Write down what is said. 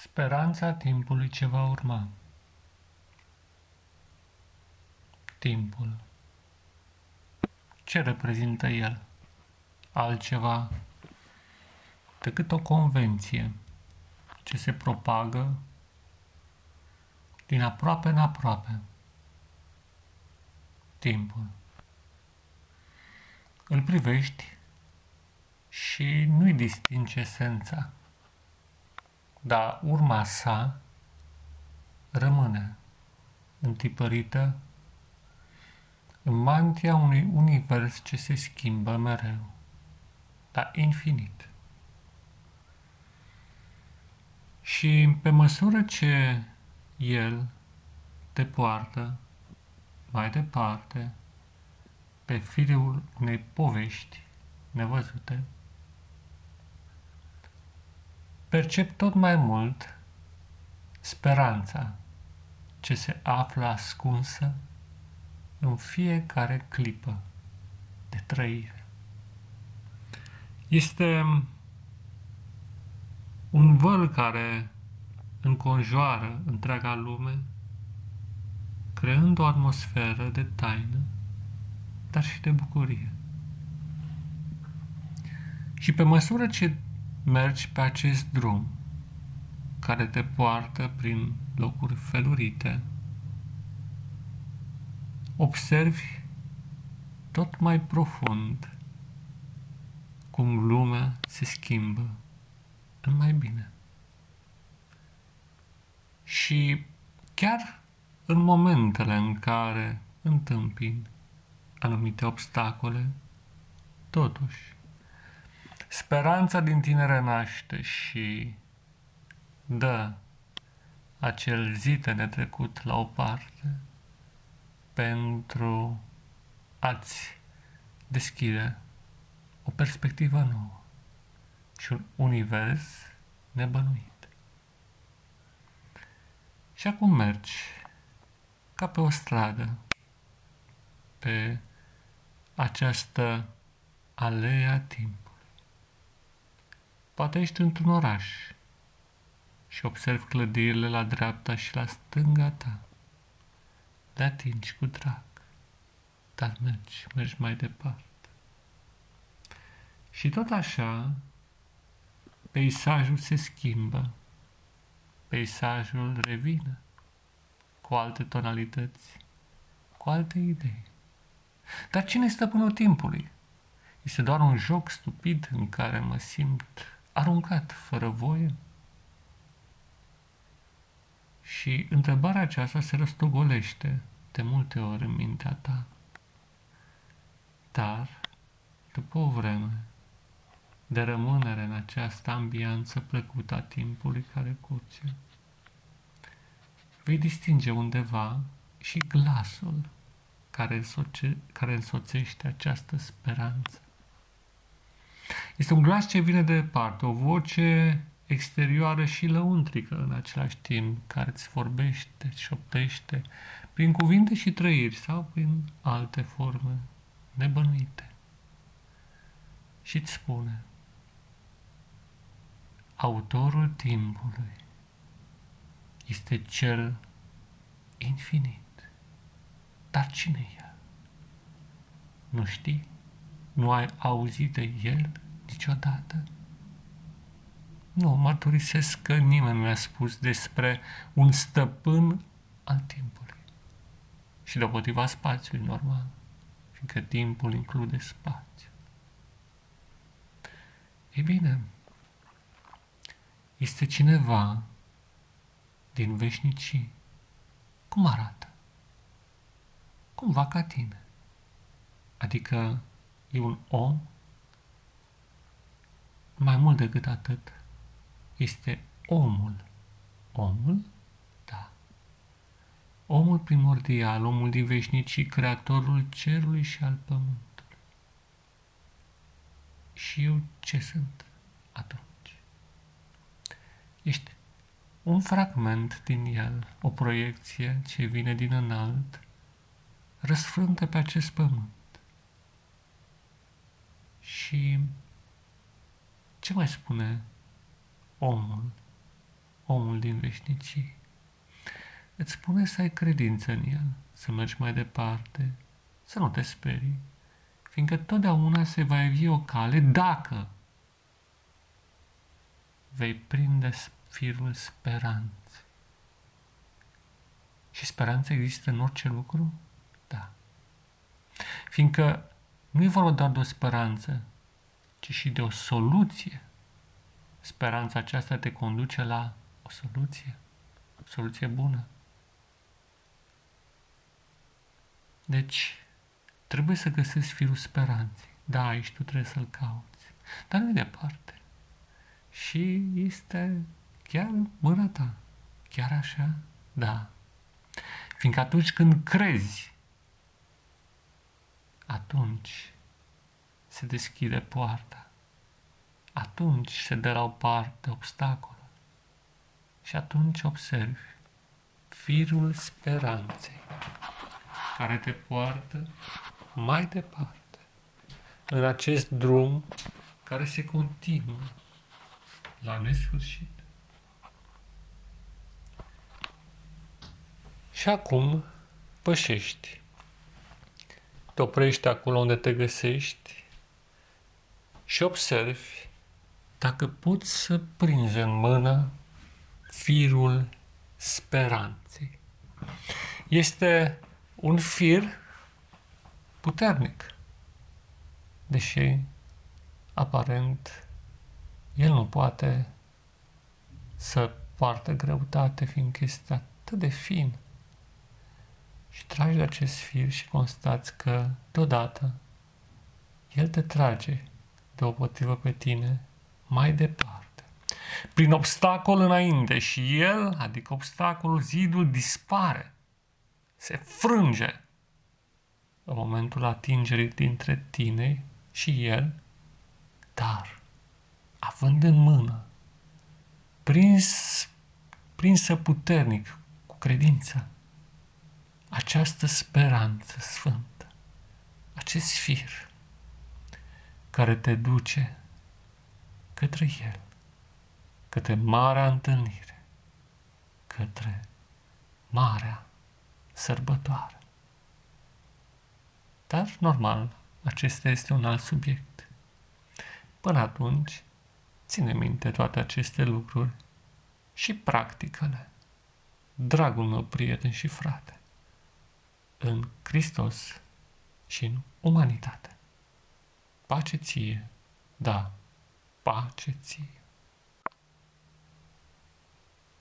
Speranța timpului ce va urma. Timpul. Ce reprezintă el? Altceva decât o convenție ce se propagă din aproape în aproape. Timpul. Îl privești și nu-i distingi esența dar urma sa rămâne întipărită în mantia unui univers ce se schimbă mereu, dar infinit. Și pe măsură ce el te poartă mai departe pe firul unei povești nevăzute, percep tot mai mult speranța ce se află ascunsă în fiecare clipă de trăire. Este un văl care înconjoară întreaga lume, creând o atmosferă de taină, dar și de bucurie. Și pe măsură ce mergi pe acest drum care te poartă prin locuri felurite, observi tot mai profund cum lumea se schimbă în mai bine. Și chiar în momentele în care întâmpin anumite obstacole, totuși Speranța din tine renaște și dă acel zite netrecut la o parte pentru a-ți deschide o perspectivă nouă și un univers nebănuit. Și acum mergi ca pe o stradă, pe această alea timpului. Poate ești într-un oraș și observi clădirile la dreapta și la stânga ta. Le atingi cu drag, dar mergi, mergi mai departe. Și tot așa, peisajul se schimbă, peisajul revine cu alte tonalități, cu alte idei. Dar cine este stăpânul timpului? Este doar un joc stupid în care mă simt aruncat fără voie? Și întrebarea aceasta se răstogolește de multe ori în mintea ta. Dar, după o vreme de rămânere în această ambianță plăcută a timpului care curge, vei distinge undeva și glasul care, însoce, care însoțește această speranță. Este un glas ce vine de departe, o voce exterioară și lăuntrică în același timp, care îți vorbește, șoptește, prin cuvinte și trăiri sau prin alte forme nebănuite. Și îți spune, autorul timpului este cel infinit. Dar cine e el? Nu știi? Nu ai auzit de el niciodată? Nu, mărturisesc că nimeni nu mi-a spus despre un stăpân al timpului. Și deopotriva spațiului normal, fiindcă timpul include spațiu. Ei bine, este cineva din veșnicii. Cum arată? Cumva ca tine. Adică e un om mai mult decât atât, este omul. Omul? Da. Omul primordial, omul din veșnicii, creatorul cerului și al pământului. Și eu ce sunt atunci? Ești un fragment din el, o proiecție ce vine din înalt, răsfrântă pe acest pământ. Și ce mai spune omul? omul din veșnicii. Îți spune să ai credință în el, să mergi mai departe, să nu te sperii, fiindcă totdeauna se va evi o cale dacă vei prinde firul speranței. Și speranța există în orice lucru? Da. Fiindcă nu e vorba doar de o speranță, ci și de o soluție. Speranța aceasta te conduce la o soluție, o soluție bună. Deci, trebuie să găsești firul speranței. Da, aici tu trebuie să-l cauți. Dar nu departe. Și este chiar mâna ta. Chiar așa? Da. Fiindcă atunci când crezi, atunci se deschide poarta. Atunci se dă la o parte obstacol. Și atunci observi firul speranței care te poartă mai departe în acest drum care se continuă la nesfârșit. Și acum pășești. Te oprești acolo unde te găsești și observi dacă poți să prinzi în mână firul speranței. Este un fir puternic, deși aparent el nu poate să poartă greutate, fiindcă este atât de fin. Și tragi de acest fir și constați că, deodată, el te trage deopotrivă pe tine mai departe. Prin obstacol înainte și el, adică obstacolul, zidul, dispare se frânge în momentul atingerii dintre tine și el, dar având în mână, prins, prinsă puternic cu credință, această speranță sfântă, acest fir care te duce către El, către marea întâlnire, către marea sărbătoare. Dar, normal, acesta este un alt subiect. Până atunci, ține minte toate aceste lucruri și practică-le. Dragul meu prieten și frate, în Hristos și în umanitate. Pace ție, da, pace ție.